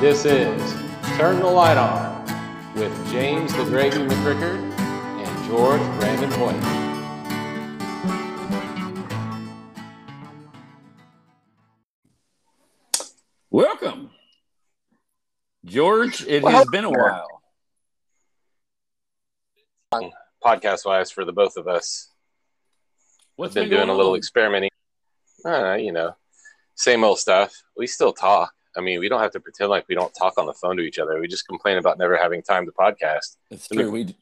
This is Turn the Light On with James the Gravy McCricker and George Brandon Hoyt. Welcome, George. It has been a while. Podcast wise, for the both of us, What's been doing a little experimenting. Uh, you know, same old stuff. We still talk. I mean, we don't have to pretend like we don't talk on the phone to each other. We just complain about never having time to podcast. It's true. We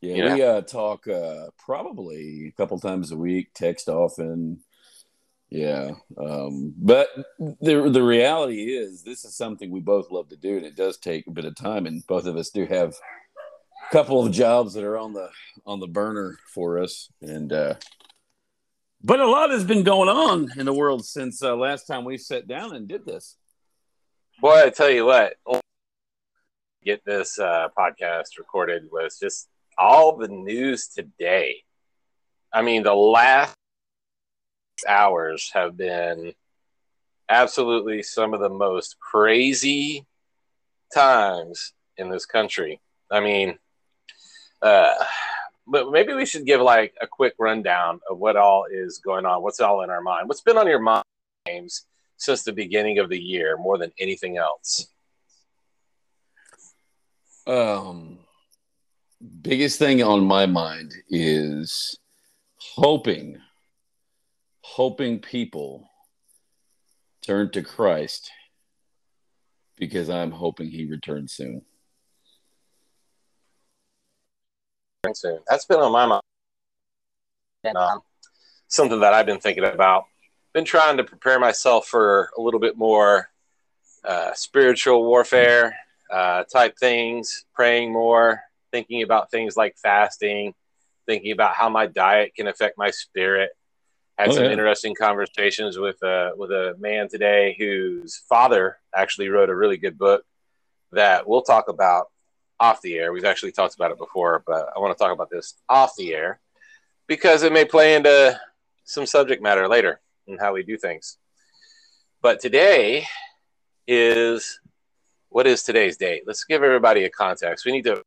yeah, You know? we uh, talk uh, probably a couple times a week, text often. Yeah, um, but the the reality is, this is something we both love to do, and it does take a bit of time. And both of us do have a couple of jobs that are on the on the burner for us, and uh, but a lot has been going on in the world since uh, last time we sat down and did this. Boy, I tell you what, get this uh, podcast recorded was just all the news today. I mean, the last hours have been absolutely some of the most crazy times in this country. I mean, uh, but maybe we should give like a quick rundown of what all is going on, what's all in our mind, what's been on your mind, James, since the beginning of the year more than anything else. Um, biggest thing on my mind is hoping, hoping people turn to Christ because I'm hoping he returns soon. Soon. That's been on my mind. And, um, something that I've been thinking about. Been trying to prepare myself for a little bit more uh, spiritual warfare uh, type things, praying more, thinking about things like fasting, thinking about how my diet can affect my spirit. Had Oh, some yeah. interesting conversations with a with a man today whose father actually wrote a really good book that we'll talk about off the air. We've actually talked about it before, but I want to talk about this off the air because it may play into some subject matter later and how we do things. But today is what is today's date? Let's give everybody a context. We need to.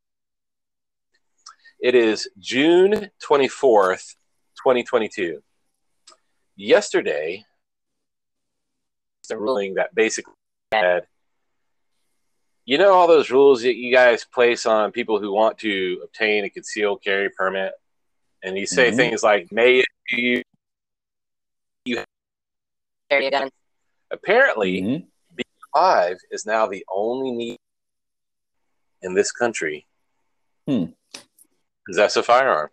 It is June 24th, 2022. Yesterday, the ruling that basically had you know all those rules that you guys place on people who want to obtain a concealed carry permit and you say Mhm. things like may you you carry a gun. apparently Mhm. five is now the only need in this country Hmm. possess a firearm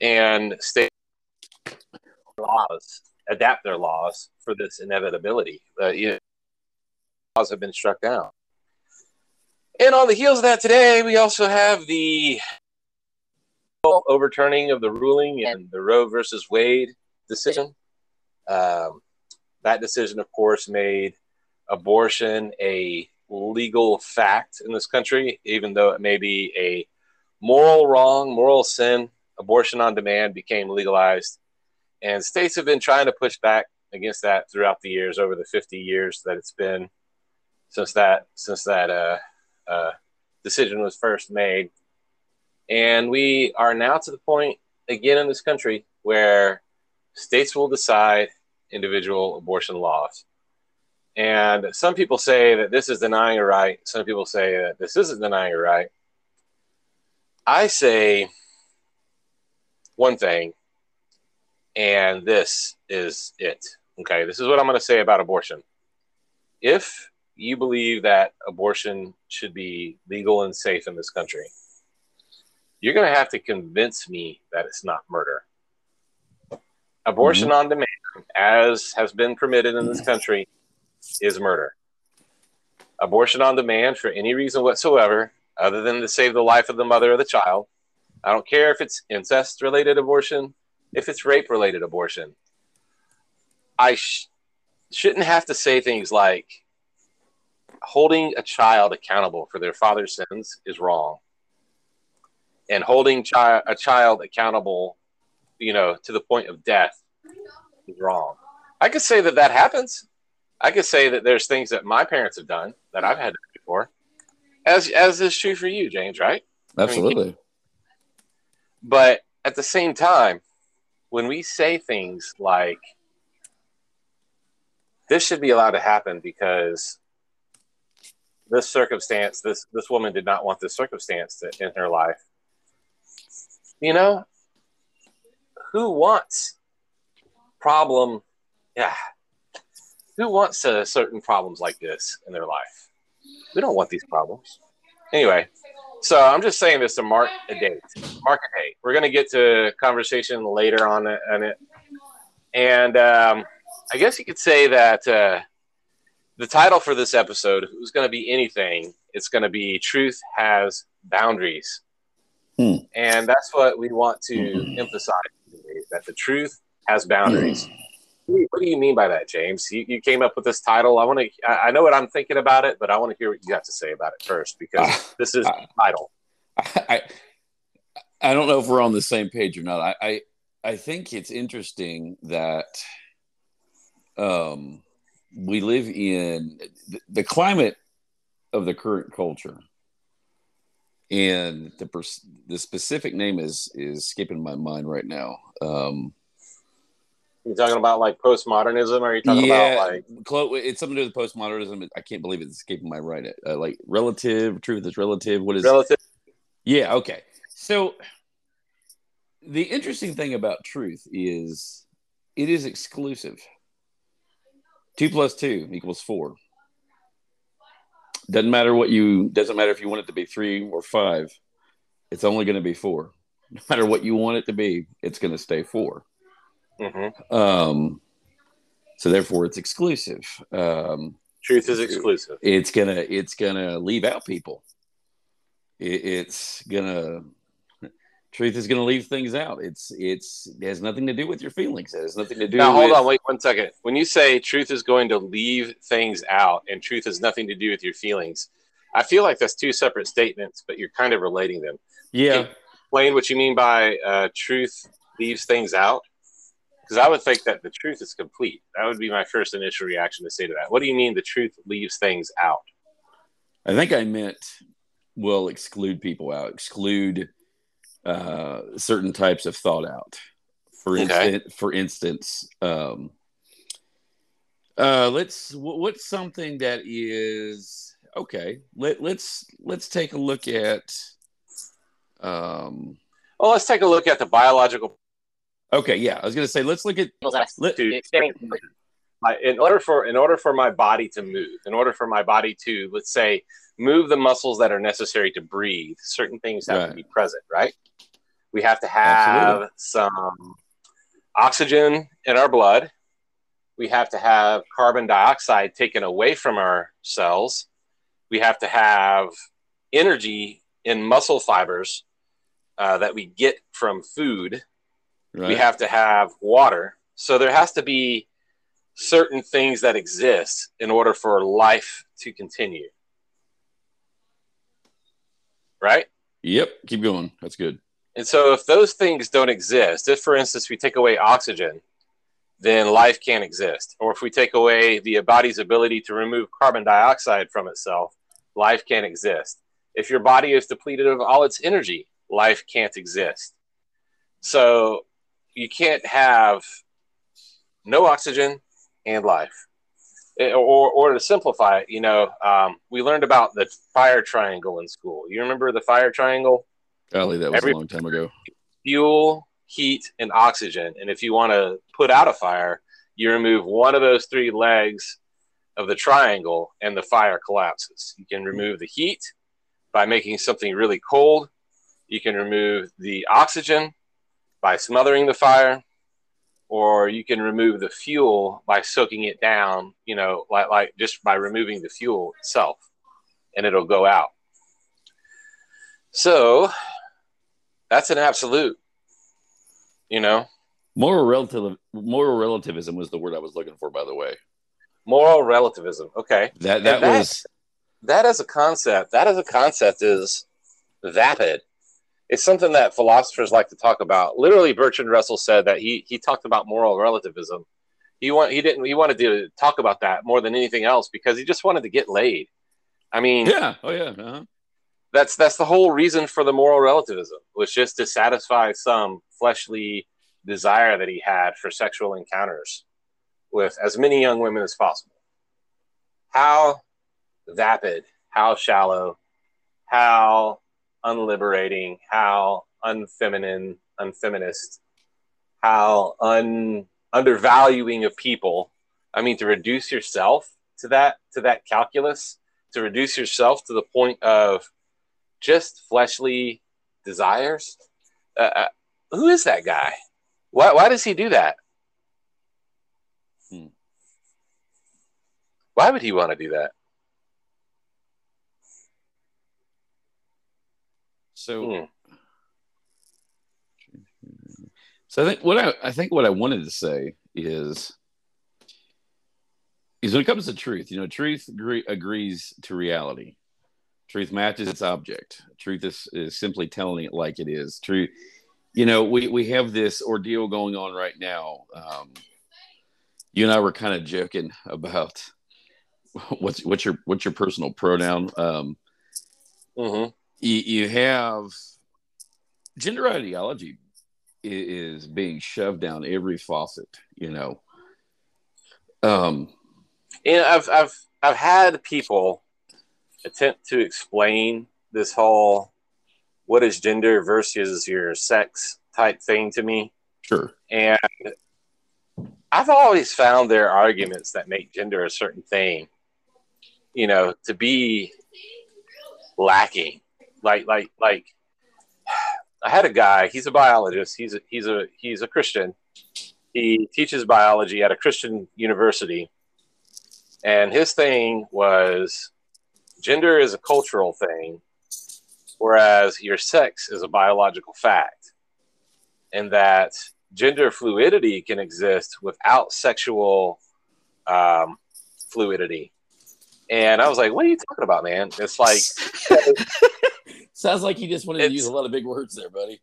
and state laws adapt their laws for this inevitability uh, you know, laws have been struck down and on the heels of that today we also have the overturning of the ruling in the roe versus wade decision um, that decision of course made abortion a legal fact in this country, even though it may be a moral wrong, moral sin. Abortion on demand became legalized, and states have been trying to push back against that throughout the years, over the 50 years that it's been since that since that uh, uh, decision was first made. And we are now to the point again in this country where states will decide individual abortion laws. And some people say that this is denying a right. Some people say that this isn't denying a right. I say one thing, and this is it. Okay, this is what I'm going to say about abortion. If you believe that abortion should be legal and safe in this country, you're going to have to convince me that it's not murder. Abortion mm-hmm. on demand, as has been permitted in this mm-hmm. country, is murder. Abortion on demand for any reason whatsoever, other than to save the life of the mother or the child. I don't care if it's incest related abortion, if it's rape related abortion. I sh- shouldn't have to say things like holding a child accountable for their father's sins is wrong. And holding chi- a child accountable, you know, to the point of death is wrong. I could say that that happens. I could say that there's things that my parents have done that I've had to do before, as as is true for you, James. Right? Absolutely. I mean, but at the same time, when we say things like this should be allowed to happen because this circumstance, this this woman did not want this circumstance in her life. You know, who wants problem? Yeah, who wants uh, certain problems like this in their life? We don't want these problems. Anyway, so I'm just saying this to mark a date. Mark a date. We're to get to conversation later on on it. and um, I guess you could say that uh, the title for this episode is going to be anything. It's going to be "Truth Has Boundaries," Hmm. and that's what we want to emphasize today, that the truth has boundaries. What do you mean by that, James? You, you came up with this title. I want to. I I know what I'm thinking about it, but I want to hear what you have to say about it first because Ah, this is ah. the title. I, I don't know if we're on the same page or not. I, I, I think it's interesting that um, we live in the, climate of the current culture, and the pers- the specific name is is escaping my mind right now. Um, You talking about like postmodernism, or are you talking yeah, about like it's something to do with postmodernism. I can't believe it's escaping my right. Uh, like relative truth is relative. What is relative? Yeah, okay. So the interesting thing about truth is it is exclusive. Two plus two equals four. Doesn't matter what you doesn't matter if you want it to be three or five, it's only going to be four. No matter what you want it to be, it's going to stay four. hmm Um, so therefore, it's exclusive. Um, Truth is exclusive. it's gonna it's gonna leave out people it, it's gonna truth is gonna leave things out it's it's it has nothing to do with your feelings it has nothing to do Now, hold with, on, wait one second. When you say truth is going to leave things out and truth has nothing to do with your feelings, I feel like that's two separate statements, but you're kind of relating them. yeah Explain what you mean by uh, truth leaves things out. Because I would think that the truth is complete. That would be my first initial reaction to say to that. What do you mean the truth leaves things out? i think i meant will exclude people out exclude uh certain types of thought out for Okay. instance for instance um uh let's wh- what's something that is okay let, let's let's take a look at um Well, let's take a look at the biological. okay yeah i was gonna say let's look at let, in order for in order for my body to move, in order for my body to let's say move the muscles that are necessary to breathe, certain things have to be present, right? We have to have Absolutely. some oxygen in our blood. We have to have carbon dioxide taken away from our cells. We have to have energy in muscle fibers uh, that we get from food right we have to have water. So there has to be certain things that exist in order for life to continue. Right? yep keep going that's good And so if those things don't exist, if for instance we take away oxygen, then life can't exist. Or if we take away the body's ability to remove carbon dioxide from itself, life can't exist. If your body is depleted of all its energy, life can't exist. So you can't have no oxygen and life. Eh, Or, or to simplify it, you know, um, we learned about the fire triangle in school. You remember the fire triangle? golly that was Every- a long time ago fuel, heat, and oxygen. And if you want to put out a fire, you remove one of those three legs of the triangle and the fire collapses. You can remove the heat by making something really cold. You can remove the oxygen by smothering the fire, or you can remove the fuel by soaking it down, you know, like, like just by removing the fuel itself, and it'll go out. So that's an absolute, you know. moral relative moral relativism was the word i was looking for by the way Moral relativism. Okay. that that, And that- was That as a concept, that as a concept is vapid. It's something that philosophers like to talk about. Literally, Bertrand Russell said that he he talked about moral relativism. He want he didn't he wanted to talk about that more than anything else because he just wanted to get laid. I mean, yeah, oh yeah, uh-huh. that's that's the whole reason for the moral relativism was just to satisfy some fleshly desire that he had for sexual encounters with as many young women as possible. How vapid, how shallow, how unliberating, how unfeminine, unfeminist, how un undervaluing of people. I mean, to reduce yourself to that to that calculus, to reduce yourself to the point of just fleshly desires. Uh, uh who is that guy? Why why does he do that? Hmm. Why would he want to do that? So, hmm. so I think what I, I think what I wanted to say is is when it comes to truth, you know, truth agree, agrees to reality. Truth matches its object. Truth is, is simply telling it like it is. Truth, you know, we, we have this ordeal going on right now. Um, you and I were kind of joking about what's what's your what's your personal pronoun. Um, mm-hmm you, you have gender ideology is being shoved down every faucet, you know. Um, and I've I've I've had people attempt to explain this whole what is gender versus your sex type thing to me. Sure. And I've always found their arguments that make gender a certain thing, you know, to be lacking like like like I had a guy. He's a biologist. He's a, he's a he's a Christian. He teaches biology at a Christian university, and his thing was gender is a cultural thing, whereas your sex is a biological fact, and that gender fluidity can exist without sexual um, fluidity. And I was like, "What are you talking about, man?" It's like Sounds like you just wanted to use a lot of big words there, buddy.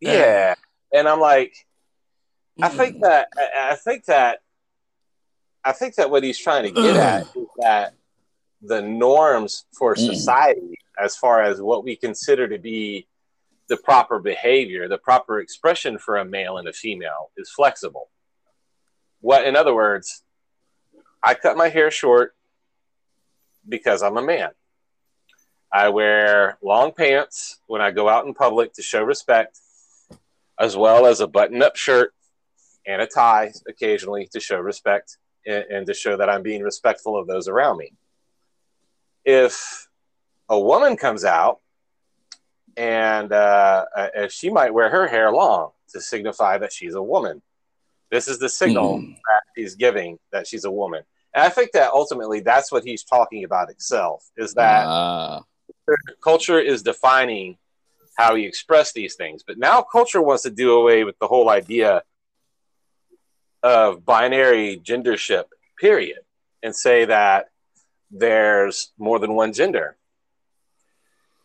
Yeah, and I'm like, I think that I think that I think that what he's trying to get at is that the norms for mm. society, as far as what we consider to be the proper behavior, the proper expression for a male and a female, is flexible. What, in other words, I cut my hair short because I'm a man. I wear long pants when I go out in public to show respect, as well as a button up shirt and a tie occasionally to show respect and, and, to show that I'm being respectful of those around me. If a woman comes out and uh, uh, she might wear her hair long to signify that she's a woman, this is the signal mm. that she's giving that she's a woman. And I think that ultimately that's what he's talking about itself is that. Uh culture is defining how we express these things. But now culture wants to do away with the whole idea of binary gendership, period, and say that there's more than one gender.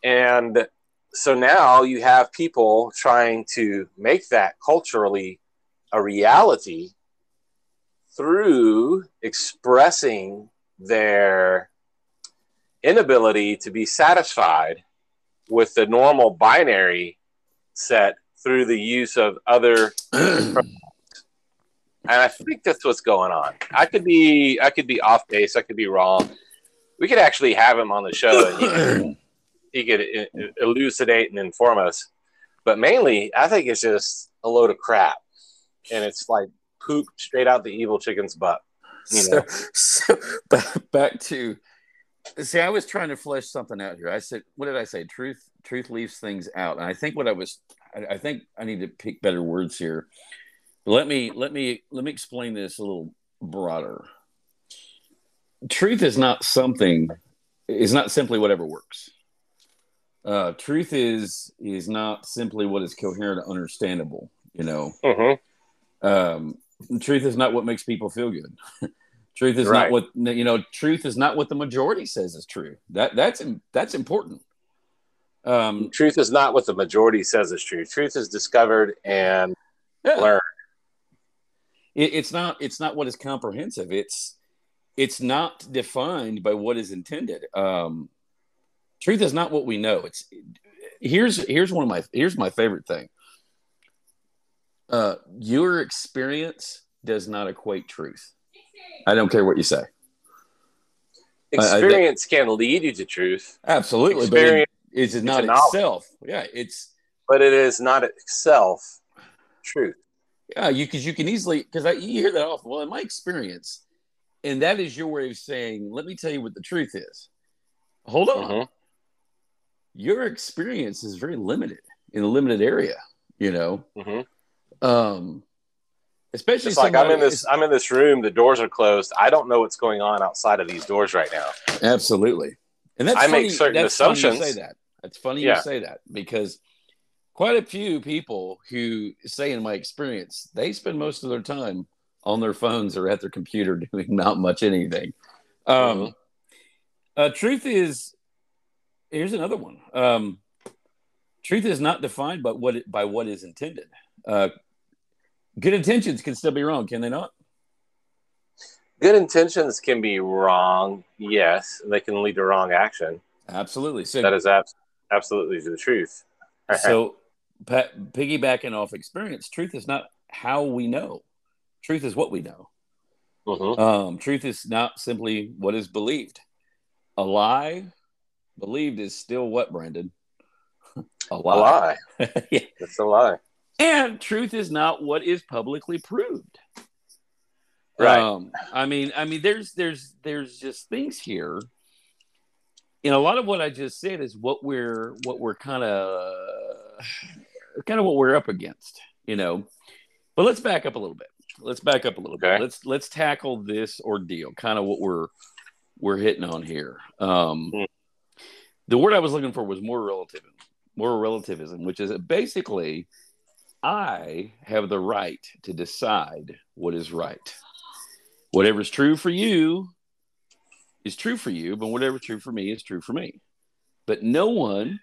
And so now you have people trying to make that culturally a reality through expressing their inability to be satisfied with the normal binary set through the use of other and I think that's what's going on. I could be I could be off base, I could be wrong. We could actually have him on the show and he could, he could uh, elucidate and inform us. But mainly, I think it's just a load of crap. And it's like poop straight out the evil chicken's butt. You know? so, so back to See, I was trying to flesh something out here. I said, what did I say? Truth, truth leaves things out. And I think what I was, I, I think I need to pick better words here. But let me, let me, let me explain this a little broader. Truth is not something, is not simply whatever works. Uh, truth is is not simply what is coherent and understandable. You know, mm-hmm. um, truth is not what makes people feel good. Truth is right. not what you know. Truth is not what the majority says is true. That that's that's important. Um, truth is not what the majority says is true. Truth is discovered and yeah. learned. it, it's not it's not what is comprehensive. It's it's not defined by what is intended. Um, truth is not what we know. It's here's here's one of my here's my favorite thing. Uh, your experience does not equate truth. I don't care what you say. Experience I, I, can lead you to truth. Absolutely, Experience, but it, not itself. Yeah, it's. But it is not itself truth. Yeah, you because you can easily because I you hear that often. Well, in my experience, and that is your way of saying, "Let me tell you what the truth is." Hold on, mm-hmm. your experience is very limited in a limited area. You know, mm-hmm. um, especially it's like I'm in this I'm in this room. The doors are closed. I don't know what's going on outside of these doors right now. Absolutely, and that's I funny, make certain that's assumptions. Funny you say that. That's funny yeah. you say that because quite a few people who say in my experience they spend most of their time on their phones or at their computer doing not much anything um, mm-hmm. uh, truth is here's another one um, truth is not defined by what it, by what is intended uh, good intentions can still be wrong can they not good intentions can be wrong yes they can lead to wrong action absolutely so that is ab- absolutely the truth so piggybacking off experience, truth is not how we know. Truth is what we know. Mm-hmm. Um, truth is not simply what is believed. A lie believed is still what, Brandon? a lie. A lie. yeah. It's a lie. And truth is not what is publicly proved. Right. Um, I mean, I mean, there's there's there's just things here. And a lot of what I just said is what we're what we're kind of kind of what we're up against, you know. But let's back up a little bit. Let's back up a little okay. bit. Let's let's tackle this ordeal, kind of what we're we're hitting on here. Um, mm. The word I was looking for was moral relativism, moral relativism, which is basically I have the right to decide what is right. Whatever's true for you is true for you, but whatever's true for me is true for me. But no one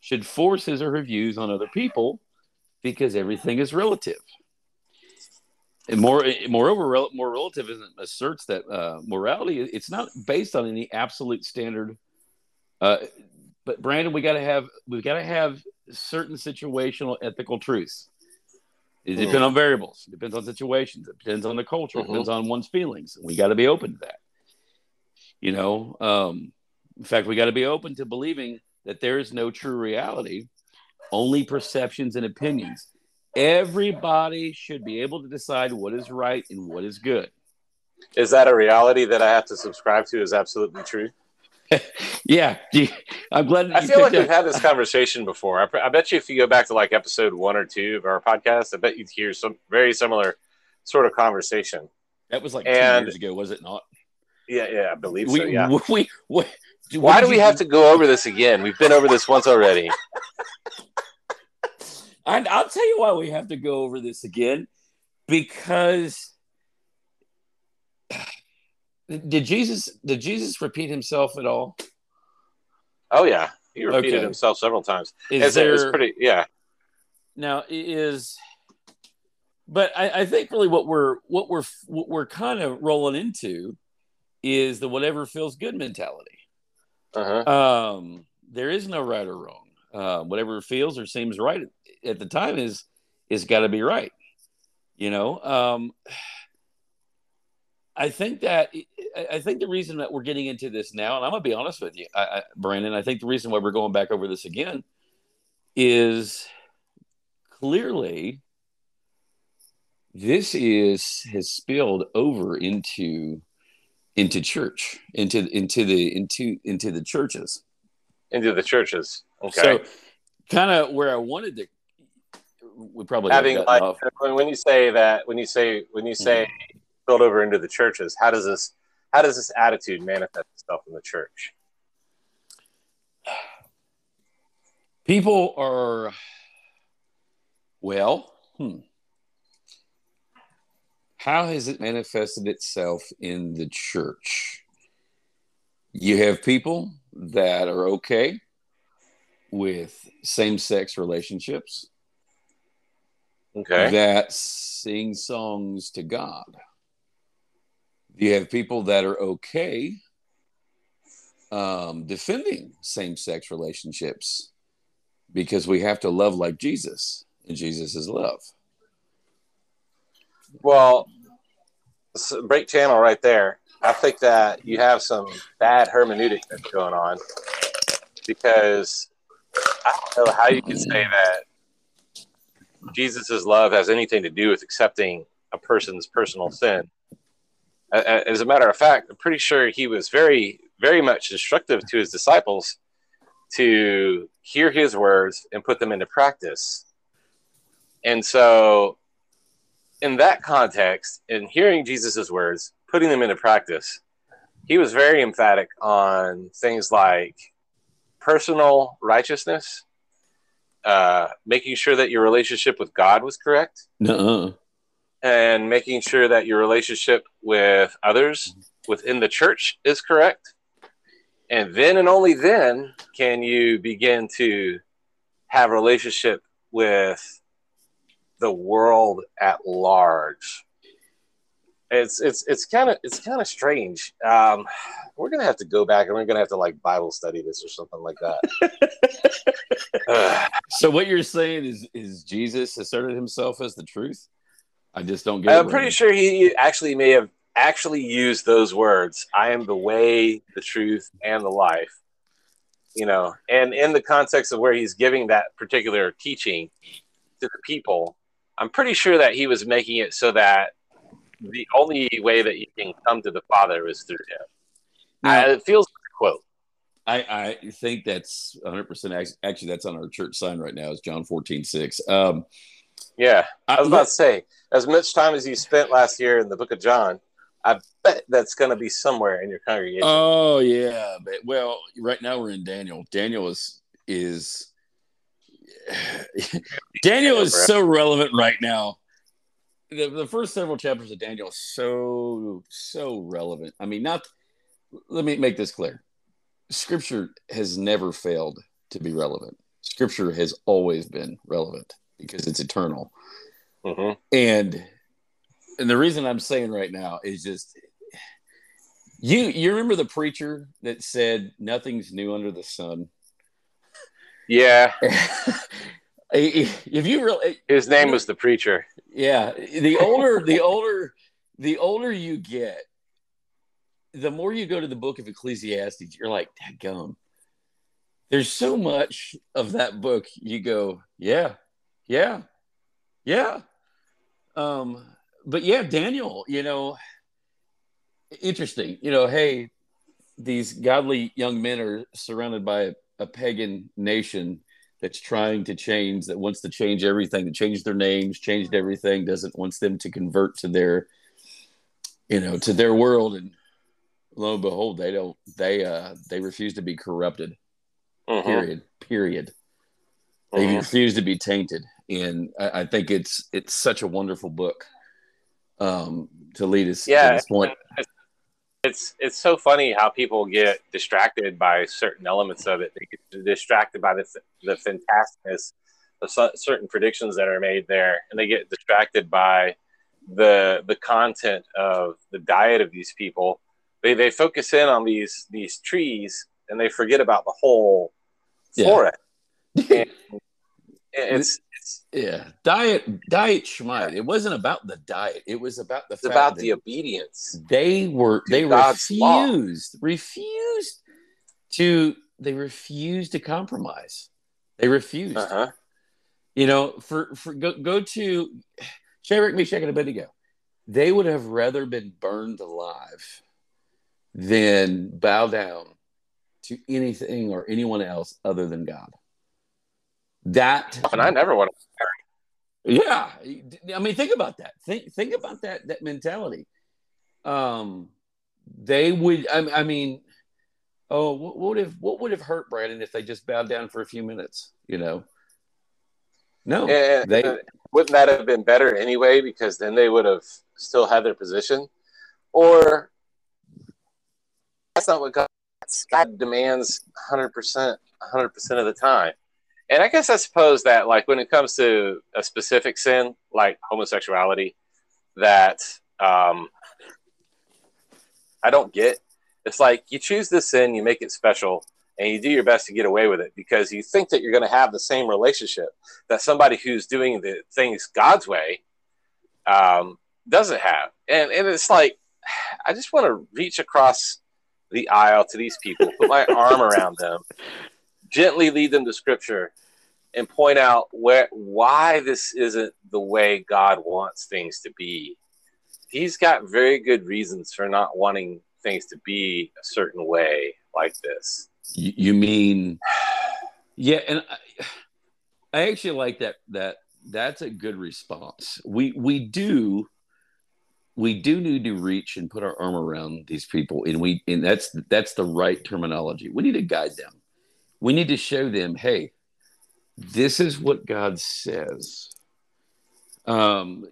should force his or her views on other people because everything is relative. And more, moreover, moral relativism asserts that uh, morality it's not based on any absolute standard. Uh, but Brandon, we got to have we got to have certain situational ethical truths. It mm-hmm. depends on variables. It depends on situations. It depends on the culture. Mm-hmm. It depends on one's feelings. We got to be open to that. You know, um, in fact, we got to be open to believing that there is no true reality, only perceptions and opinions. Everybody should be able to decide what is right and what is good. Is that a reality that I have to subscribe to? Is absolutely true? yeah, I'm glad. I feel like we've had this conversation before. I, I, bet you if you go back to like episode one or two of our podcast, I bet you'd hear some very similar sort of conversation. That was like and, two years ago, was it not? Yeah, yeah, I believe we, so. Yeah, we, we, why do we have to go over this again? We've been over this once already. And I'll tell you why we have to go over this again. Because did Jesus did Jesus repeat himself at all? Oh yeah, he repeated okay. himself several times. Is there, it's pretty yeah. Now is, but I, I think really what we're what we're what we're kind of rolling into is the whatever feels good mentality. Uh-huh. Um, there is no right or wrong. Uh, whatever feels or seems right at the time is is got to be right. You know, um, I think that I think the reason that we're getting into this now, and I'm gonna be honest with you, I, I, Brandon, I think the reason why we're going back over this again is clearly this is has spilled over into into church, into into the into into the churches, into the churches. Okay. So, kind of where I wanted to, we probably having like off. when you say that when you say when you say mm-hmm. Build over into the churches, how does this how does this attitude manifest itself in the church? People are well. Hmm how has it manifested itself in the church? You have people that are okay with same sex relationships. okay. that sing songs to God. You have people that are okay um, defending same sex relationships because we have to love like Jesus, and Jesus is love. Well, break channel right there. I think that you have some bad hermeneutic that's going on because I don't know how you can say that Jesus' love has anything to do with accepting a person's personal sin. As a matter of fact, I'm pretty sure he was very, very much instructive to his disciples to hear his words and put them into practice. And so, in that context, in hearing Jesus' words, putting them into practice, he was very emphatic on things like personal righteousness, uh, making sure that your relationship with God was correct, Nuh-uh. And making sure that your relationship with others within the church is correct. And then and only then can you begin to have a relationship with the world at large. It's it's it's kind of it's kind of strange. Um, we're gonna have to go back and we're gonna have to like Bible study this or something like that. So what you're saying is is Jesus asserted himself as the truth? I just don't get it. I'm pretty right. sure he actually may have actually used those words. I am the way, the truth, and the life. You know, and in the context of where he's giving that particular teaching to the people, I'm pretty sure that he was making it so that the only way that you can come to the Father is through him. Now- I, it feels like a quote. I, I think that's 100% actually that's on our church sign right now is John 14 6. Um, Yeah. I was I- about to say, as much time as you spent last year in the book of John, I bet that's going to be somewhere in your congregation. Oh yeah, but well, right now we're in Daniel. Daniel is is Daniel is so relevant right now. The, the first several chapters of Daniel are so so relevant. I mean, not. Let me make this clear. Scripture has never failed to be relevant. Scripture has always been relevant because it's eternal. Hmm and and the reason I'm saying right now is just you you remember the preacher that said nothing's new under the sun. Yeah. if you really His name was the preacher. yeah the older the older the older you get the more you go to the book of ecclesiastes you're like gum there's so much of that book you go yeah yeah yeah um but yeah daniel you know interesting. You know hey these godly young men are surrounded by a, a pagan nation that's trying to change that wants to change everything to change their names changed everything doesn't wants them to convert to their you know to their world. And lo and behold they don't they uh they refuse to be corrupted. Mhm. period. Period. They Mhm. refuse to be tainted and I, I think it's it's such a wonderful book um to lead us Yeah. to this point It's it's so funny how people get distracted by certain elements of it. They get distracted by the the fantasticness of cer- certain predictions that are made there, and they get distracted by the the content of the diet of these people. They they focus in on these these trees, and they forget about the whole Yeah. forest. It's it's, yeah diet diet schmied it wasn't about the diet it was about the about the obedience. they were they God's law. refused refused to they refused to compromise they refused Uh huh. you know for for go, go to Shadrach, Meshach, and Abednego they would have rather been burned alive than bow down to anything or anyone else other than God that And I never want to. yeah, I mean, think about that. Think think about that that mentality. Um, they would. I, I mean, oh, what would have what would have hurt Brandon if they just bowed down for a few minutes? You know, no, And, they and wouldn't that have been better anyway? Because then they would have still had their position. Or that's not what God. God demands 100 percent, 100 percent of the time. And I guess I suppose that like when it comes to a specific sin like homosexuality, that um, I don't get. It's like you choose this sin, you make it special, and you do your best to get away with it because you think that you're going to have the same relationship that somebody who's doing the things God's way um, doesn't have. And and it's like I just want to reach across the aisle to these people, put my arm around them, gently lead them to Scripture, and point out where why this isn't the way God wants things to be. He's got very good reasons for not wanting things to be a certain way like this. You, mean, yeah, and I, I actually like that. That that's a good response. We we do we do need to reach and put our arm around these people and we and that's that's the right terminology we need to guide them we need to show them hey this is what god says um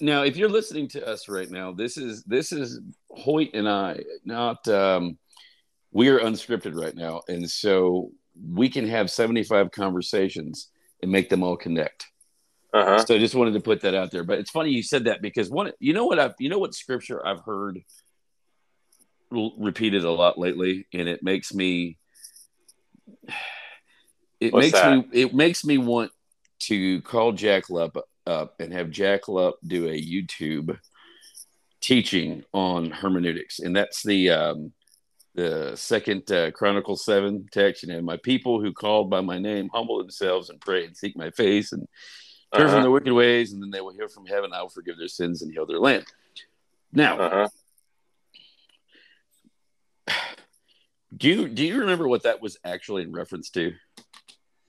now if you're listening to us right now this is this is hoyt and i not um we are unscripted right now and so we can have 75 conversations and make them all connect uh-huh. So I just wanted to put that out there. But it's funny you said that because one, you know what I've, you know what scripture I've heard repeated a lot lately, and it makes me, it What's makes that? me, it makes me want to call Jack Lupp up and have Jack Lupp do a YouTube teaching on hermeneutics, and that's the um, the second uh, Chronicle seven text. You know, my people who called by my name humble themselves and pray and seek my face and turn uh-huh. from their wicked ways, and then they will hear from heaven. I will forgive their sins and heal their land. Now, uh-huh. Do you do you remember what that was actually in reference to?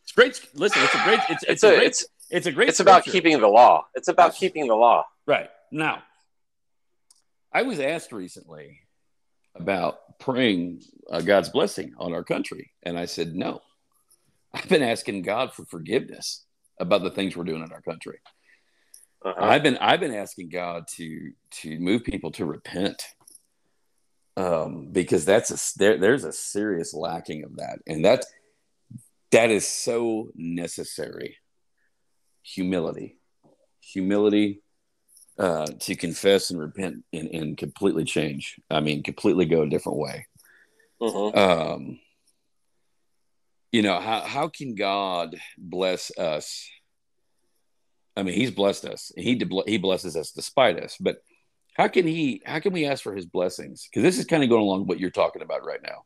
It's great. Listen, it's a great. It's, it's, it's a, great. It's, it's a great. It's about keeping the law. It's about That's, keeping the law. Right now, I was asked recently about praying uh, God's blessing on our country, and I said no. I've been asking God for forgiveness about the things we're doing in our country. Uh-huh. I've been I've been asking God to to move people to repent, um, because that's a there, there's a serious lacking of that, and that that is so necessary. Humility, humility, uh, to confess and repent and, and completely change. I mean, completely go a different way. Uh-huh. Um, you know how how can god bless us i mean he's blessed us he de- he blesses us despite us but how can he how can we ask for his blessings because this is kind of going along what you're talking about right now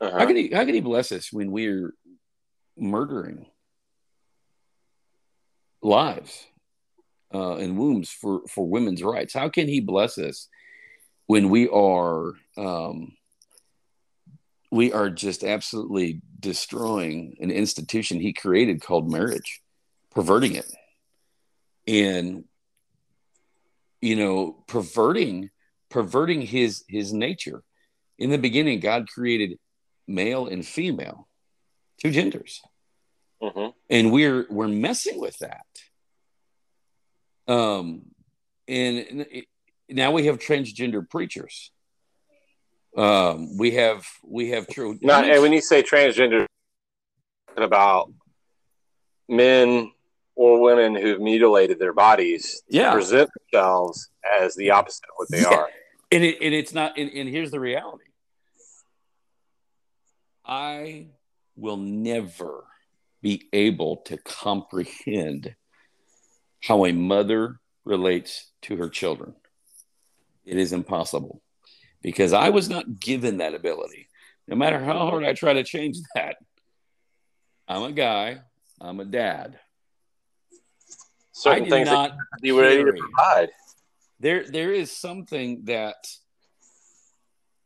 uh-huh. how can he how can he bless us when we're murdering lives uh, and wombs for for women's rights how can he bless us when we are um, we are just absolutely destroying an institution he created called marriage, perverting it. And you know, perverting perverting his his nature. In the beginning, God created male and female, two genders. Mm-hmm. And we're we're messing with that. Um and now we have transgender preachers um, we have we have true. Not, and when you say transgender, about men or women who've mutilated their bodies yeah. present themselves as the opposite of what they yeah. are. And, it, and it's not. And, and here's the reality. I will never be able to comprehend how a mother relates to her children. It is impossible because I was not given that ability. No matter how hard I try to change that, I'm a guy, I'm a dad. Certain things not you were able to provide. There, there is something that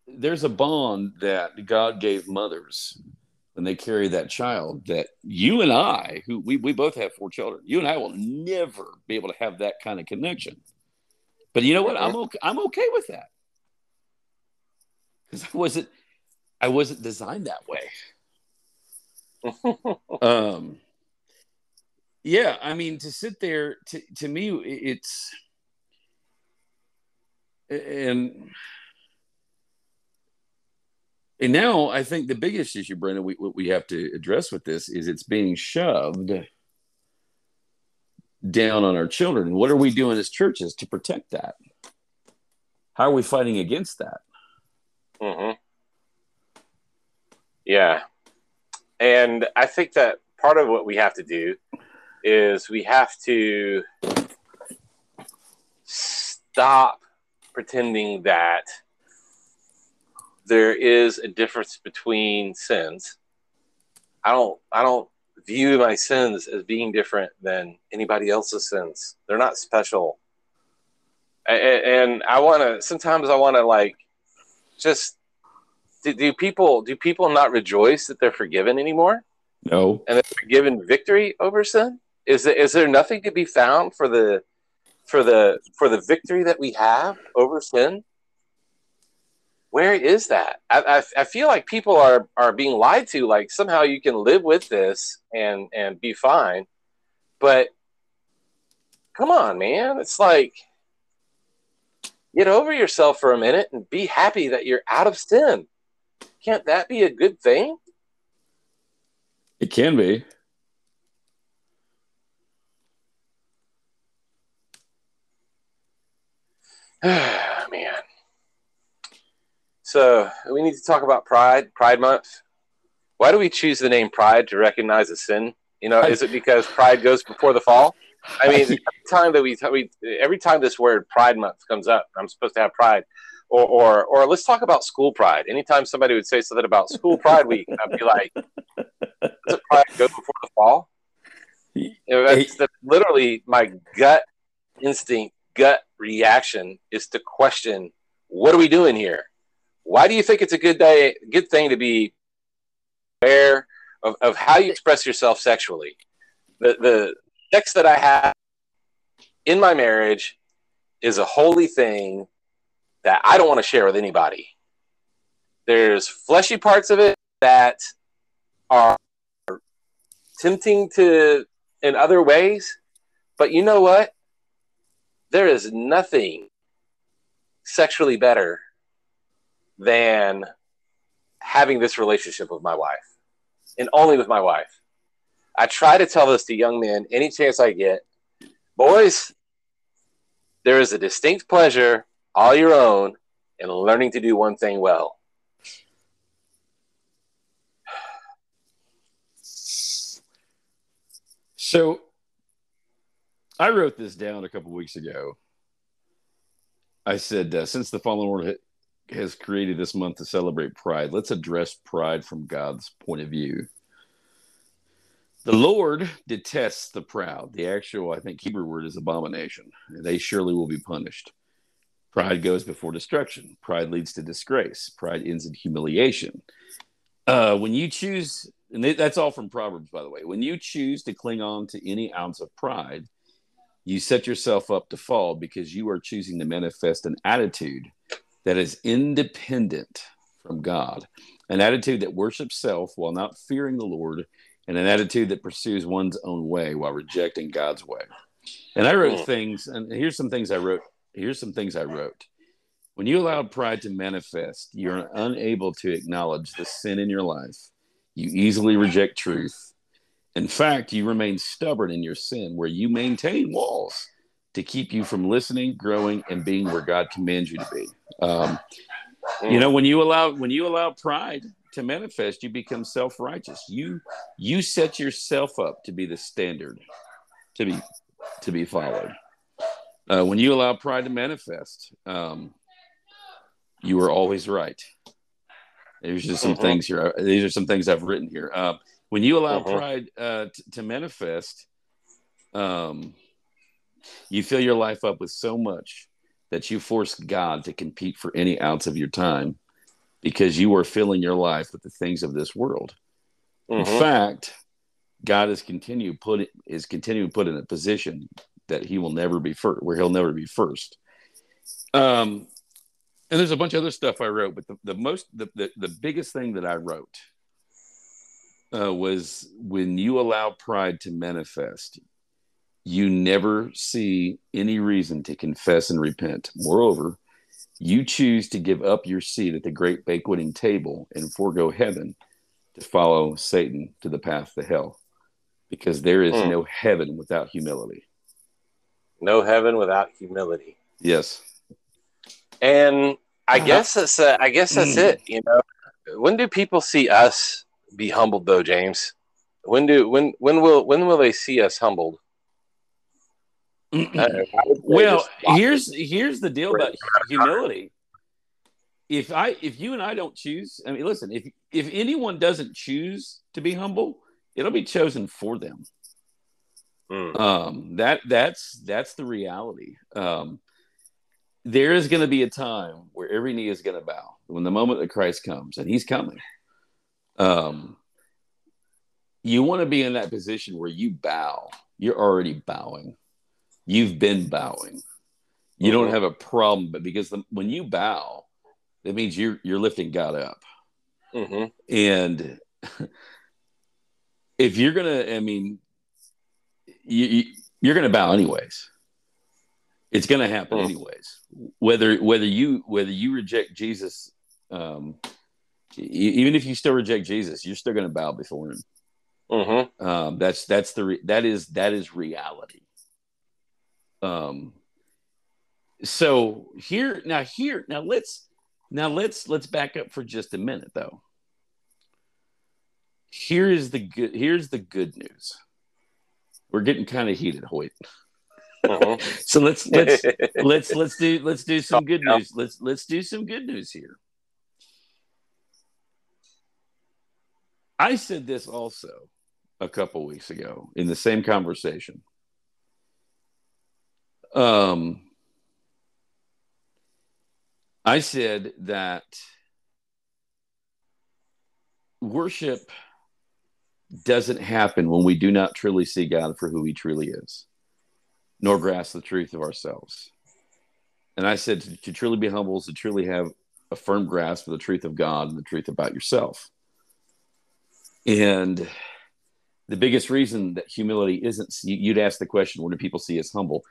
there's a bond that God gave mothers when they carry that child that you and I, who we, we both have four children, you and I will never be able to have that kind of connection. But you know what? I'm okay. I'm okay with that because I wasn't I wasn't designed that way. um, yeah, I mean, to sit there to to me, it's and And now I think the biggest issue, Brandon, we, what we have to address with this is it's being shoved down on our children. What are we doing as churches to protect that? How are we fighting against that? Mm-hmm. Yeah. And I think that part of what we have to do is we have to stop pretending that there is a difference between sins. I don't I don't view my sins as being different than anybody else's sins. They're not special. And, I want to sometimes I want to like just do, do people do people not rejoice that they're forgiven anymore? No. And they're given victory over sin? Is there, is there nothing to be found for the for the for the victory that we have over sin? where is that? I, I, I, feel like people are are being lied to. Like somehow you can live with this and and be fine, but come on, man. It's like get over yourself for a minute and be happy that you're out of sin. Can't that be a good thing? It can be. man. So we need to talk about Pride, Pride Month. Why do we choose the name Pride to recognize a sin? You know, is it because Pride goes before the fall? I mean, every time that we, we every time this word Pride Month comes up, I'm supposed to have Pride, or or or let's talk about school Pride. Anytime somebody would say something about School Pride Week, I'd be like, "Does Pride go before the fall?" You know, that's, that's literally my gut instinct, gut reaction is to question, "What are we doing here?" Why do you think it's a good day, good thing to be aware of, of how you express yourself sexually? The the sex that I have in my marriage is a holy thing that I don't want to share with anybody. There's fleshy parts of it that are tempting to in other ways, but you know what? There is nothing sexually better than having this relationship with my wife and only with my wife. I try to tell this to young men any chance I get. Boys, there is a distinct pleasure all your own in learning to do one thing well. So I wrote this down a couple weeks ago. I said, uh, since the fallen order has created this month to celebrate pride. Let's address pride from God's point of view. The Lord detests the proud. The actual, I think, Hebrew word is abomination. They surely will be punished. Pride goes before destruction. Pride leads to disgrace. Pride ends in humiliation. Uh, when you choose, and that's all from Proverbs, by the way, when you choose to cling on to any ounce of pride, you set yourself up to fall because you are choosing to manifest an attitude that is independent from God, an attitude that worships self while not fearing the Lord, and an attitude that pursues one's own way while rejecting God's way. And I wrote hmm. things, and here's some things I wrote. Here's some things I wrote. When you allow pride to manifest, you're unable to acknowledge the sin in your life. You easily reject truth. In fact, you remain stubborn in your sin, where you maintain walls to keep you from listening, growing, and being where God commands you to be. Um, you know, when you allow when you allow pride to manifest, you become self righteous. You you set yourself up to be the standard to be to be followed. Uh, when you allow pride to manifest, um, you are always right. There's just some uh-huh. things here. These are some things I've written here. Uh, when you allow uh-huh. pride uh, t- to manifest, um, you fill your life up with so much that you force God to compete for any ounce of your time because you are filling your life with the things of this world. Mm-hmm. In fact, God is continue put is continuing put in a position that he will never be first, where he'll never be first. Um, and there's a bunch of other stuff I wrote, but the, the most the, the, the biggest thing that I wrote uh, was when you allow pride to manifest, you never see any reason to confess and repent. Moreover, You choose to give up your seat at the great banqueting table and forego heaven to follow Satan to the path to hell, because there is Hmm. no heaven without humility. No heaven without humility. Yes. And I Uh-huh. guess that's uh, I guess that's Mm. it. You know, when do people see us be humbled, though, James? When do when when will when will they see us humbled? Uh, I would say well, here's here's the deal about humility. If I if you and I don't choose, I mean, listen, if if anyone doesn't choose to be humble, it'll be chosen for them. Mm. Um, that that's that's the reality. Um, there is going to be a time where every knee is going to bow when the moment that Christ comes, and He's coming. Um, you want to be in that position where you bow. You're already bowing. You've been bowing. You don't Mhm. have a problem, but because the, when you bow, that means you're you're lifting God up. hmm And if you're gonna, I mean, you, you you're gonna bow anyways. It's gonna happen Hmm. anyways. Whether whether you whether you reject Jesus, um, even if you still reject Jesus, you're still gonna bow before him. hmm Um, that's that's the re- that is that is reality. Um. So here now here now let's now let's let's back up for just a minute though. Here is the good here's the good news. We're getting kind of heated, Hoyt. hmm So let's let's let's let's do let's do some good news. Let's let's do some good news here. I said this also a couple weeks ago in the same conversation. Um I said that worship doesn't happen when we do not truly see God for who he truly is nor grasp the truth of ourselves. And I said to, to truly be humble is to truly have a firm grasp of the truth of God and the truth about yourself. And the biggest reason that humility isn't, you- you'd ask the question, when do people see us humble?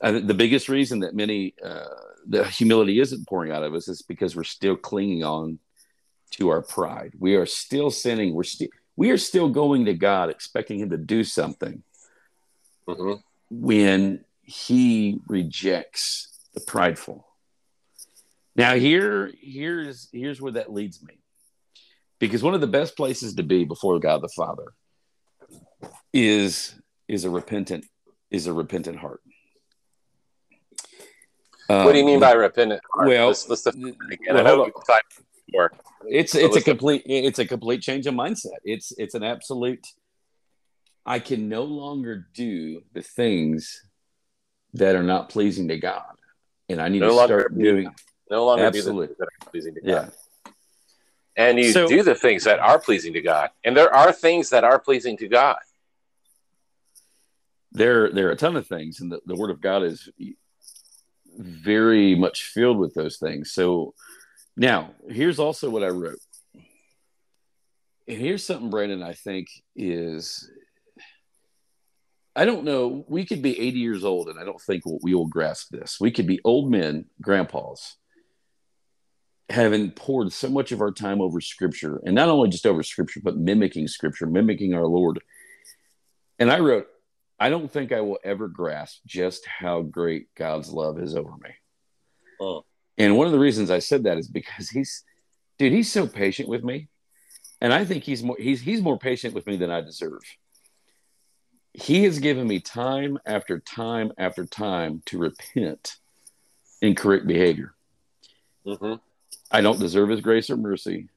I think the biggest reason that many, uh, the humility isn't pouring out of us is because we're still clinging on to our pride. We are still sinning. We're still, we are still going to God expecting him to do something hmm when he rejects the prideful. Now here here's here's where that leads me. Because one of the best places to be before God the Father is is a repentant is a repentant heart. what do you mean Um, by repentant? heart? well, let's, let's define again. well, I know hold we defined it it's So it's a complete it's a complete change of mindset it's it's an absolute i can no longer do the things that are not pleasing to god and i need No to start doing No longer Absolutely. do the things that are pleasing to God. yeah And you So- do the things that are pleasing to God. And there are things that are pleasing to God. there there are a ton of things and the, the word of god is very much filled with those things so now here's also what i wrote and here's something brandon i think is i don't know we could be 80 years old and i don't think we will grasp this we could be old men grandpas having poured so much of our time over scripture and not only just over scripture but mimicking scripture mimicking our lord and i wrote I don't think I will ever grasp just how great God's love is over me. Oh. And one of the reasons I said that is because he's, dude, he's so patient with me, and I think he's more he's he's more patient with me than I deserve. He has given me time after time after time to repent in correct behavior. hmm I don't deserve his grace or mercy,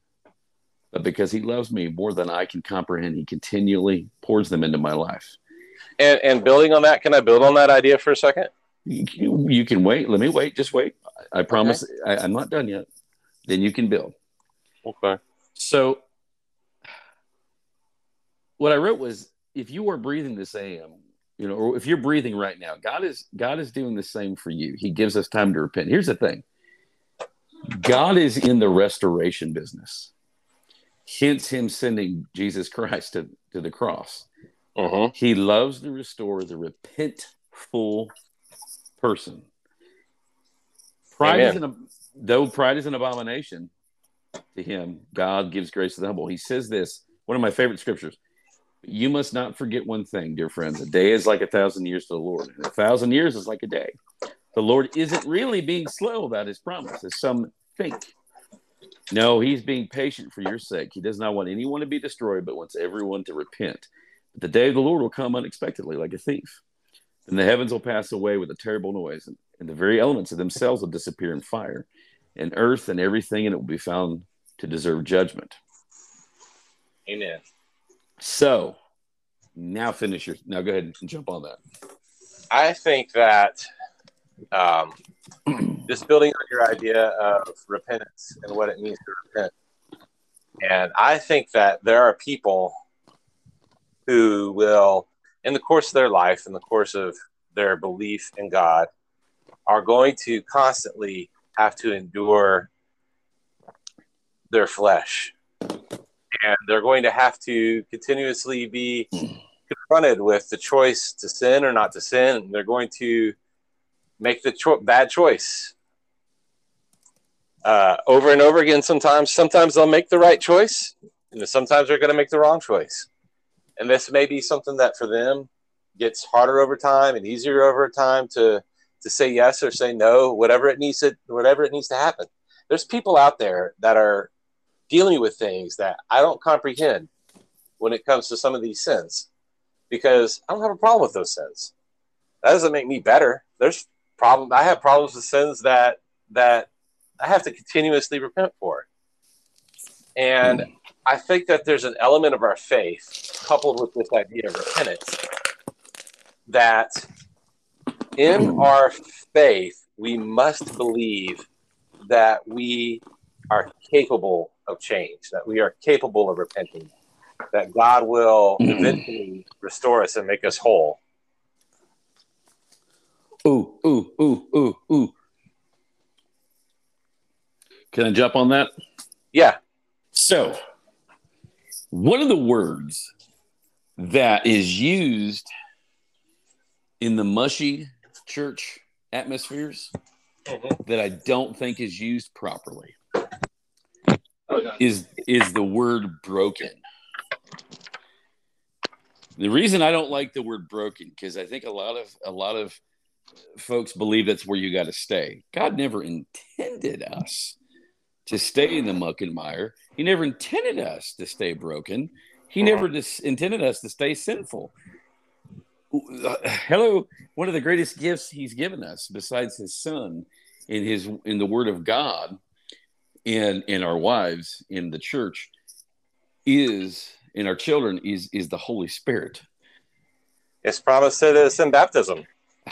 but because he loves me more than I can comprehend, he continually pours them into my life. And, and building on that, can I build on that idea for a second? you, you can wait. Let me wait. Just wait. I promise I, I'm not done yet. Then you can build. Okay. So, what I wrote was if you are breathing this AM, you know, or if you're breathing right now, God is God is doing the same for you. He gives us time to repent. Here's the thing God is in the restoration business, hence, Him sending Jesus Christ to, to the cross. hmm He loves to restore the repentful person. Pride Amen. is an though pride is an abomination to him. God gives grace to the humble. He says this. One of my favorite scriptures. You must not forget one thing, dear friends. A day is like a thousand years to the Lord, and a thousand years is like a day. The Lord isn't really being slow about his promise, as some think. No, he's being patient for your sake. He does not want anyone to be destroyed, but wants everyone to repent. But the day of the Lord will come unexpectedly, like a thief. And the heavens will pass away with a terrible noise, and, and the very elements of themselves will disappear in fire, and earth and everything in it will be found to deserve judgment. Amen. So now finish your. Now go ahead and jump on that. I think that um, just building on your idea of repentance and what it means to repent. And I think that there are people who will, in the course of their life, in the course of their belief in God, are going to constantly have to endure their flesh. And they're going to have to continuously be confronted with the choice to sin or not to sin. And they're going to make the cho- bad choice uh, over and over again. Sometimes, sometimes they'll make the right choice, and sometimes they're going to make the wrong choice. And this may be something that for them gets harder over time and easier over time to to say yes or say no, whatever it needs to whatever it needs to happen. There's people out there that are dealing with things that I don't comprehend when it comes to some of these sins because I don't have a problem with those sins. That doesn't make me better. There's problem. I have problems with sins that that I have to continuously repent for, and mm. I think that there's an element of our faith coupled with this idea of repentance that in mm. our faith we must believe that we are capable of change, that we are capable of repenting, that God will mm. eventually restore us and make us whole ooh, ooh, ooh, ooh, ooh. Can I jump on that? Yeah. So, one of the words that is used in the mushy church atmospheres mm-hmm. that I don't think is used properly is is the word broken. The reason I don't like the word broken because I think a lot of a lot of folks believe that's where you got to stay. God never intended us to stay in the muck and mire. He never intended us to stay broken. He never mm-hmm. dis- intended us to stay sinful. Hello, one of the greatest gifts he's given us, besides his son, in his in the Word of God, and in our wives in the church, is in our children is is the Holy Spirit. It's promised to us in baptism.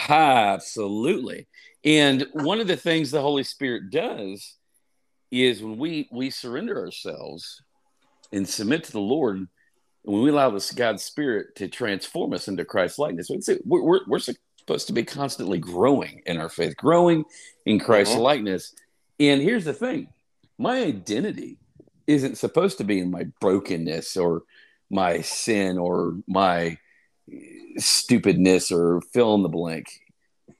Absolutely. And one of the things the Holy Spirit does is when we we surrender ourselves and submit to the Lord, and when we allow this God's Spirit to transform us into Christ likeness, we're, we're, we're supposed to be constantly growing in our faith, growing in Christ mm-hmm. likeness. And here's the thing my identity isn't supposed to be in my brokenness or my sin or my stupidness or fill in the blank.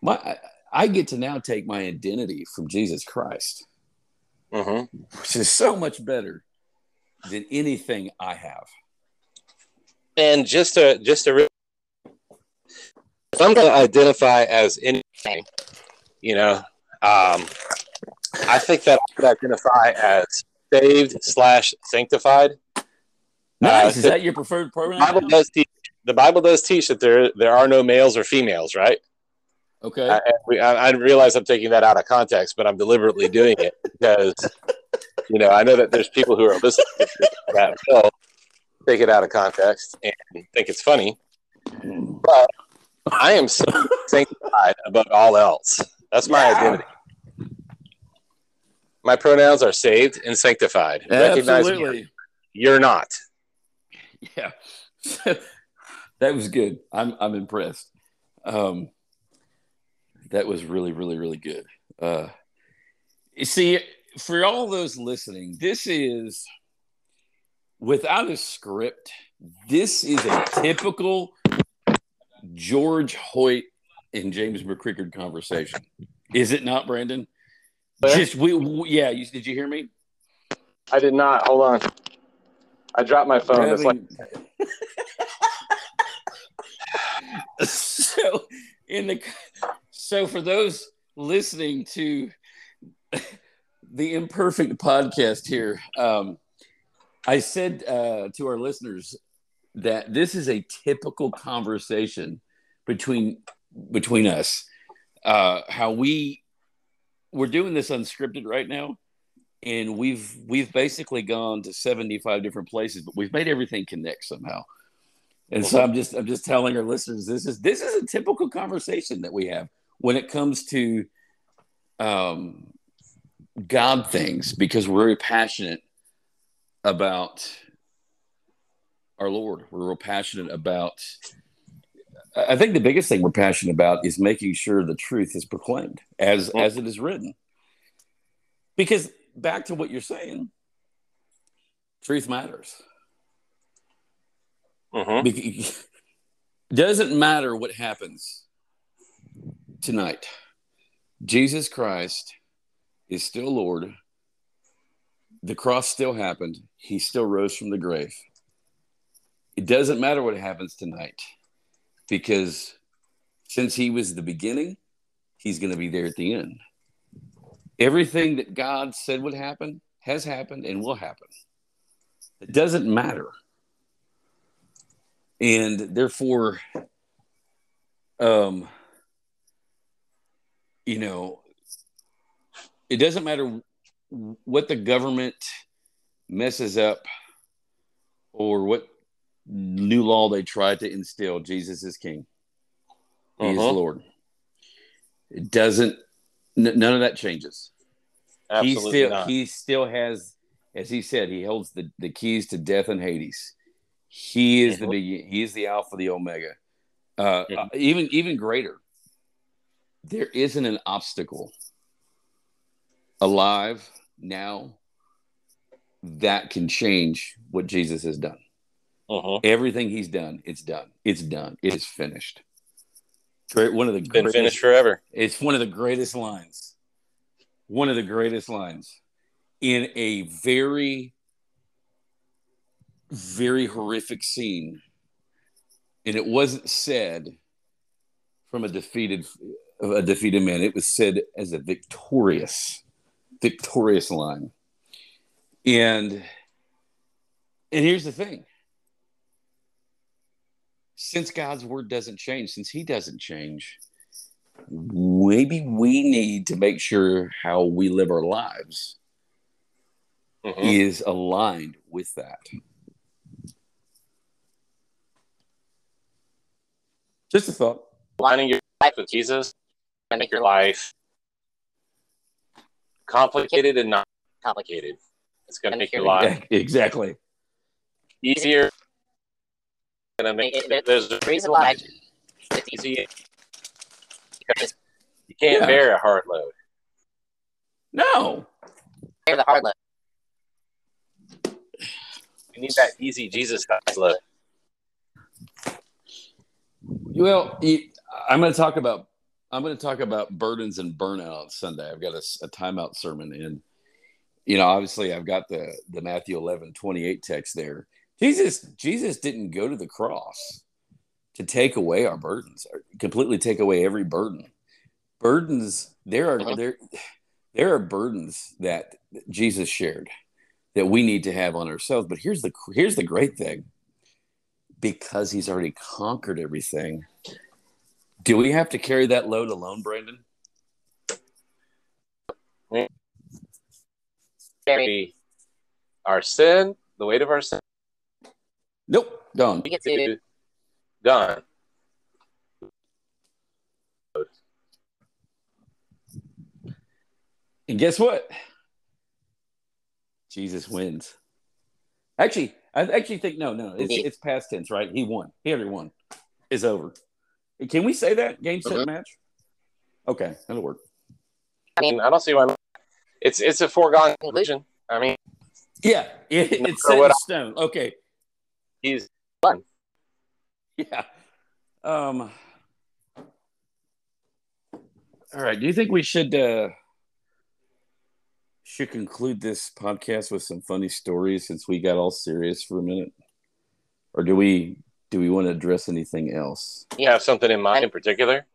My, I get to now take my identity from Jesus Christ, mm-hmm. which is so much better than anything I have. And just to just to, if I'm going to identify as anything, you know, um, I think that I could identify as saved slash sanctified. Nice. Uh, Is that your preferred program? Bible does teach the Bible does teach that there there are no males or females, right? Okay. I, I, I realize I'm taking that out of context, but I'm deliberately doing it because you know I know that there's people who are listening to that will take it out of context and think it's funny, but I am so sanctified above all else. That's my yeah. identity. My pronouns are saved and sanctified. Absolutely. Recognize me. You're not. Yeah. that was good. I'm I'm impressed. Um, that was really really really good. Uh, you see, for all those listening, this is without a script. This is a typical George Hoyt and James McCrickard conversation. Is it not, Brandon? Just we, we yeah. You, did you hear me? I did not. Hold on. I dropped my phone. It's like so in the so for those listening to the imperfect podcast here, um, I said uh, to our listeners that this is a typical conversation between between us. Uh, how we we're doing this unscripted right now, and we've we've basically gone to seventy five different places, but we've made everything connect somehow. And so I'm just I'm just telling our listeners this is this is a typical conversation that we have when it comes to um, God things because we're very passionate about our Lord. We're real passionate about. I think the biggest thing we're passionate about is making sure the truth is proclaimed as as it is written. Because back to what you're saying, truth matters. Mm-hmm. Doesn't matter what happens tonight. Jesus Christ is still Lord. The cross still happened. He still rose from the grave. It doesn't matter what happens tonight because since he was the beginning, he's going to be there at the end. Everything that God said would happen has happened and will happen. It doesn't matter and therefore um you know it doesn't matter what the government messes up or what new law they try to instill jesus is king he uh-huh. is lord it doesn't n- none of that changes Absolutely he still not. he still has as he said he holds the, the keys to death and hades he is the big. He is the alpha, the omega. Uh, uh, even even greater. There isn't an obstacle alive now that can change what Jesus has done. Uh-huh. Everything he's done, it's done. It's done. It is finished. Great, one of the been greatest, finished forever. It's one of the greatest lines. One of the greatest lines in a very very horrific scene, and it wasn't said from a defeated a defeated man. It was said as a victorious, victorious line. And and here's the thing. Since God's word doesn't change, since he doesn't change, maybe we need to make sure how we live our lives mm-hmm. is aligned with that. Just a thought. Aligning your life with Jesus and make your life complicated and not complicated. It's going to make your life exactly easier. Going to make it, there's a reason why it's easy because you can't yeah. bear a hard load. No, bear the hard load. You need that easy Jesus load. Well, I'm going to talk about I'm going to talk about burdens and burnout on Sunday. I've got a, a timeout sermon in. You know, obviously, I've got the the Matthew 11 28 text there. Jesus Jesus didn't go to the cross to take away our burdens, completely take away every burden. Burdens there are uh-huh. there there are burdens that Jesus shared that we need to have on ourselves. But here's the here's the great thing because he's already conquered everything. Do we have to carry that load alone, Brandon? Carry our sin, the weight of our sin. Nope, done. Done. And guess what? Jesus wins. Actually, I actually think no, no, it's, it's past tense, right? He won. He already won. It's over. Can we say that game set uh-huh. match? Okay, that'll work. I mean, I don't see why. Not. It's it's a foregone conclusion. I mean, yeah, it, it's set in stone. Okay, he's done. Yeah. Um. All right. Do you think we should? uh should conclude this podcast with some funny stories since we got all serious for a minute, or do we do we want to address anything else? You have something in mind in particular?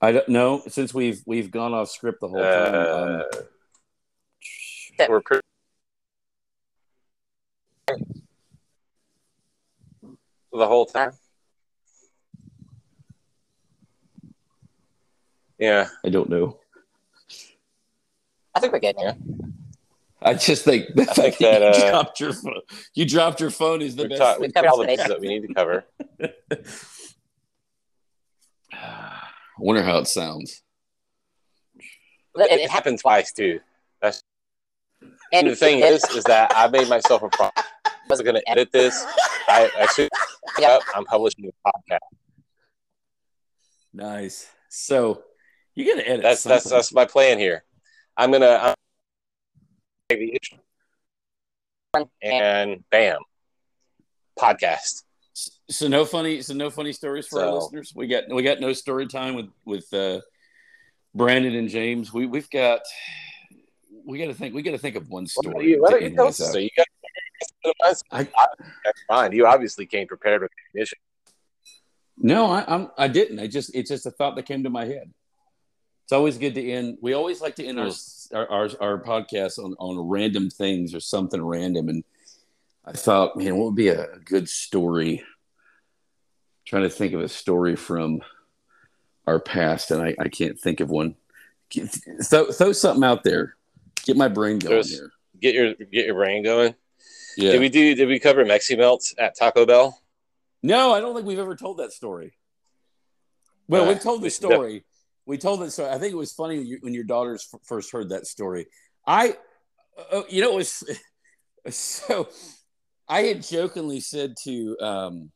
I don't know. Since we've we've gone off script the whole time. Um, Uh, we're pretty. The whole time. Yeah. I don't know. I think we're good. Yeah. I just think the think fact that, that, you uh, dropped your phone. You dropped your phone is the We've best. talked thing. we've covered all the bases that we need to cover. I wonder how it sounds. It, It it happened twice too. That's And and the thing is, is that I made myself a promise. I wasn't going to edit this. I, I should. Yeah. I'm publishing a podcast. Nice. So you got to edit. That's that's that's my plan here. I'm gonna I'm take the issue and bam, podcast. So no funny. So no funny stories for our listeners. We got we got no story time with with uh, Brandon and James. We we've got. We got to think. We got to think of one story. you, why to don't you end tell this us? out. So you got. I- That's fine. You obviously came prepared with the issue. No, I, I'm. I didn't. I just. It's just a thought that came to my head. It's always good to end. We always like to end our our our, our podcast on on random things or something random. And I thought, man, what would be a good story? trying to think of a story from our past, and I, I can't think of one. Throw, throw something out there. Get my brain going There's- here. Get your get your brain going. Yeah. Did we do? Did we cover Mexi melts at Taco Bell? No, I don't think we've ever told that story. Well, Uh, we told the story. We told it. So I think it was funny when, you, when your daughters f- first heard that story. I, uh, you know, it was so. I had jokingly said to um,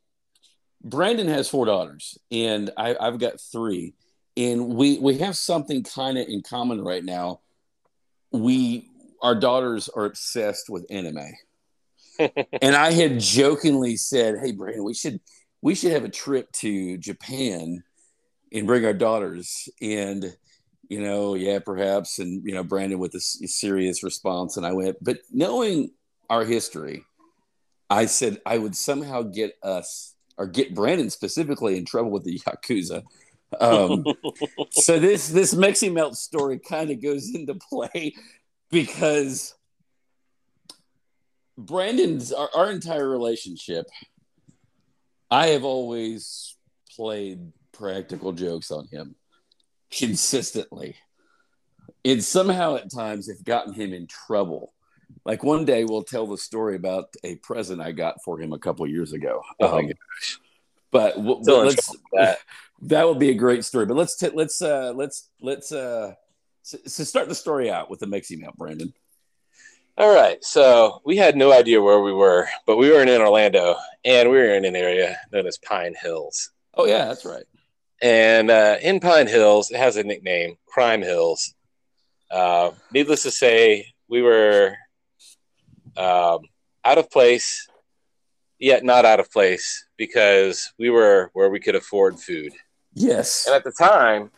Brandon has four daughters, and I, I've got three, and we we have something kind of in common right now. We our daughters are obsessed with anime and I had jokingly said, "Hey, Brandon, we should we should have a trip to Japan and bring our daughters." And you know, yeah, perhaps. And you know, Brandon with a serious response, and I went, "But knowing our history, I said I would somehow get us or get Brandon specifically in trouble with the yakuza." Um, so this this Mexi Melt story kind of goes into play because Brandon's our, our entire relationship. I have always played practical jokes on him consistently. And somehow at times have gotten him in trouble. Like one day we'll tell the story about a present I got for him a couple years ago. Oh my Um, but w- in let's, that. that would be a great story. But let's t- let's uh let's let's uh so, so start the story out with the Mexi Melt, Brandon. All right. So we had no idea where we were, but we were in Orlando, and we were in an area known as Pine Hills. Oh yeah, that's right. And uh, in Pine Hills, it has a nickname, Crime Hills. Uh, needless to say, we were um, out of place, yet not out of place because we were where we could afford food. Yes. And at the time,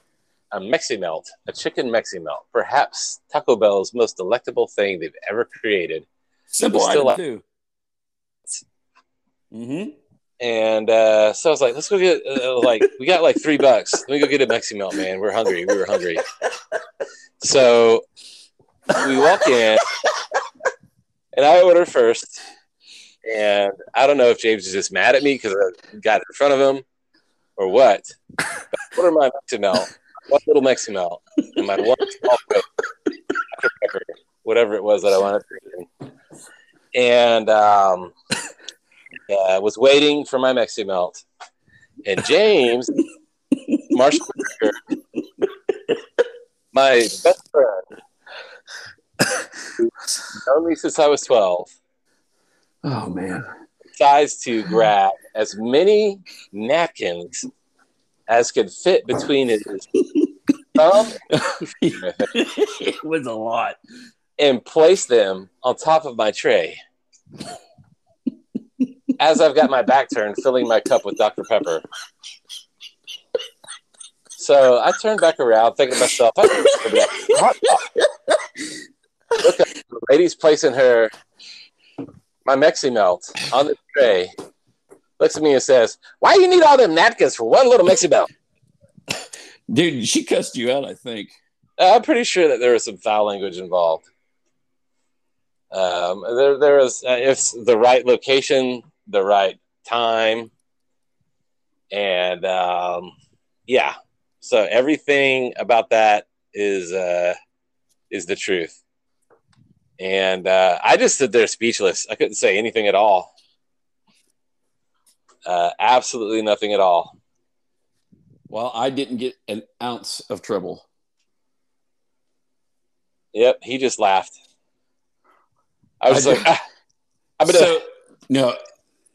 a Mexi Melt, a chicken Mexi Melt, perhaps Taco Bell's most delectable thing they've ever created. Simple still too. Mm-hmm. And uh, so I was like, let's go get uh, like we got like three bucks. Let me go get a Mexi Melt, man. We're hungry. We were hungry. So we walk in, and I order first. And I don't know if James is just mad at me because I got in front of him, or what. But I order my Mexi Melt, one little Mexi Melt, and my one small whatever it was that I wanted to drink. And um, uh, was waiting for my Mexi Melt, and James Marshall, my best friend, known me since I was twelve. Oh man. decides to grab as many napkins as could fit between his thumb it was a lot. and place them on top of my tray. As I've got my back turned, filling my cup with Dr. Pepper. So I turned back around, thinking to myself, I can grab that hot dog. Look up, the lady's placing her my Mexi melt on the tray. Looks at me and says, "Why do you need all them napkins for one little Mexi melt?" Dude, she cussed you out, I think. I'm pretty sure that there was some foul language involved. Um, there, there was uh, if the right location, the right time, and um, yeah. So everything about that is uh, is the truth. And uh, I just stood there speechless. I couldn't say anything at all. Uh, absolutely nothing at all. Well, I didn't get an ounce of trouble. Yep, he just laughed. I was I like, ah, I'm gonna. So, no,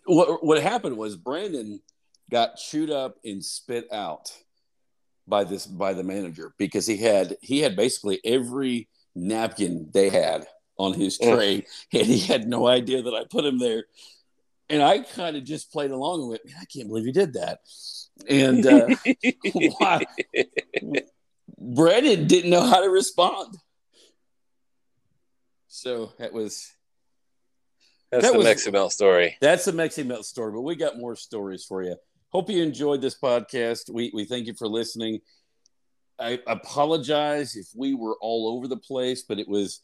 what what happened was Brandon got chewed up and spit out by this by the manager because he had he had basically every napkin they had on his tray and he had no idea that I put him there. And I kind of just played along and went, Man, I can't believe he did that. And uh, why? Brandon didn't know how to respond. So that was That's that the was- Mexi Melt story. That's the Mexi Melt story, but we got more stories for you. Hope you enjoyed this podcast. We we thank you for listening. I apologize if we were all over the place, but it was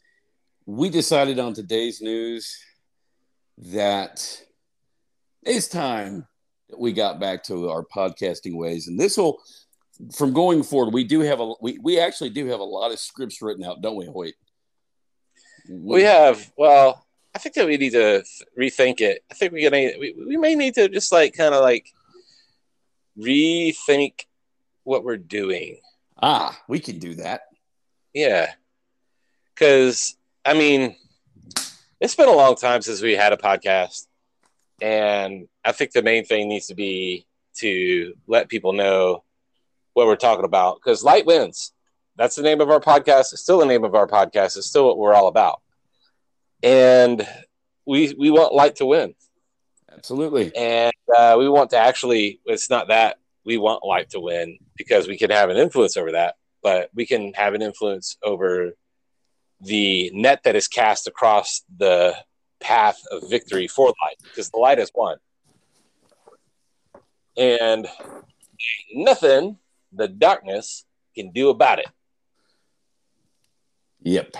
we decided on today's news that it's time that we got back to our podcasting ways, and this will from going forward. We do have a we we actually do have a lot of scripts written out, don't we, Hoyt? We have. Well, I think that we need to rethink it. I think we're gonna. We, we may need to just like kind of like rethink what we're doing. ah, we can do that. Yeah, because I mean, it's been a long time since we had a podcast, and I think the main thing needs to be to let people know what we're talking about. Because light wins. That's the name of our podcast. It's still the name of our podcast. It's still what we're all about, and we we want light to win, Absolutely. and uh, we want to actually. It's not that we want light to win because we can have an influence over that, but we can have an influence over the net that is cast across the path of victory for light because the light has won. And nothing the darkness can do about it. Yep.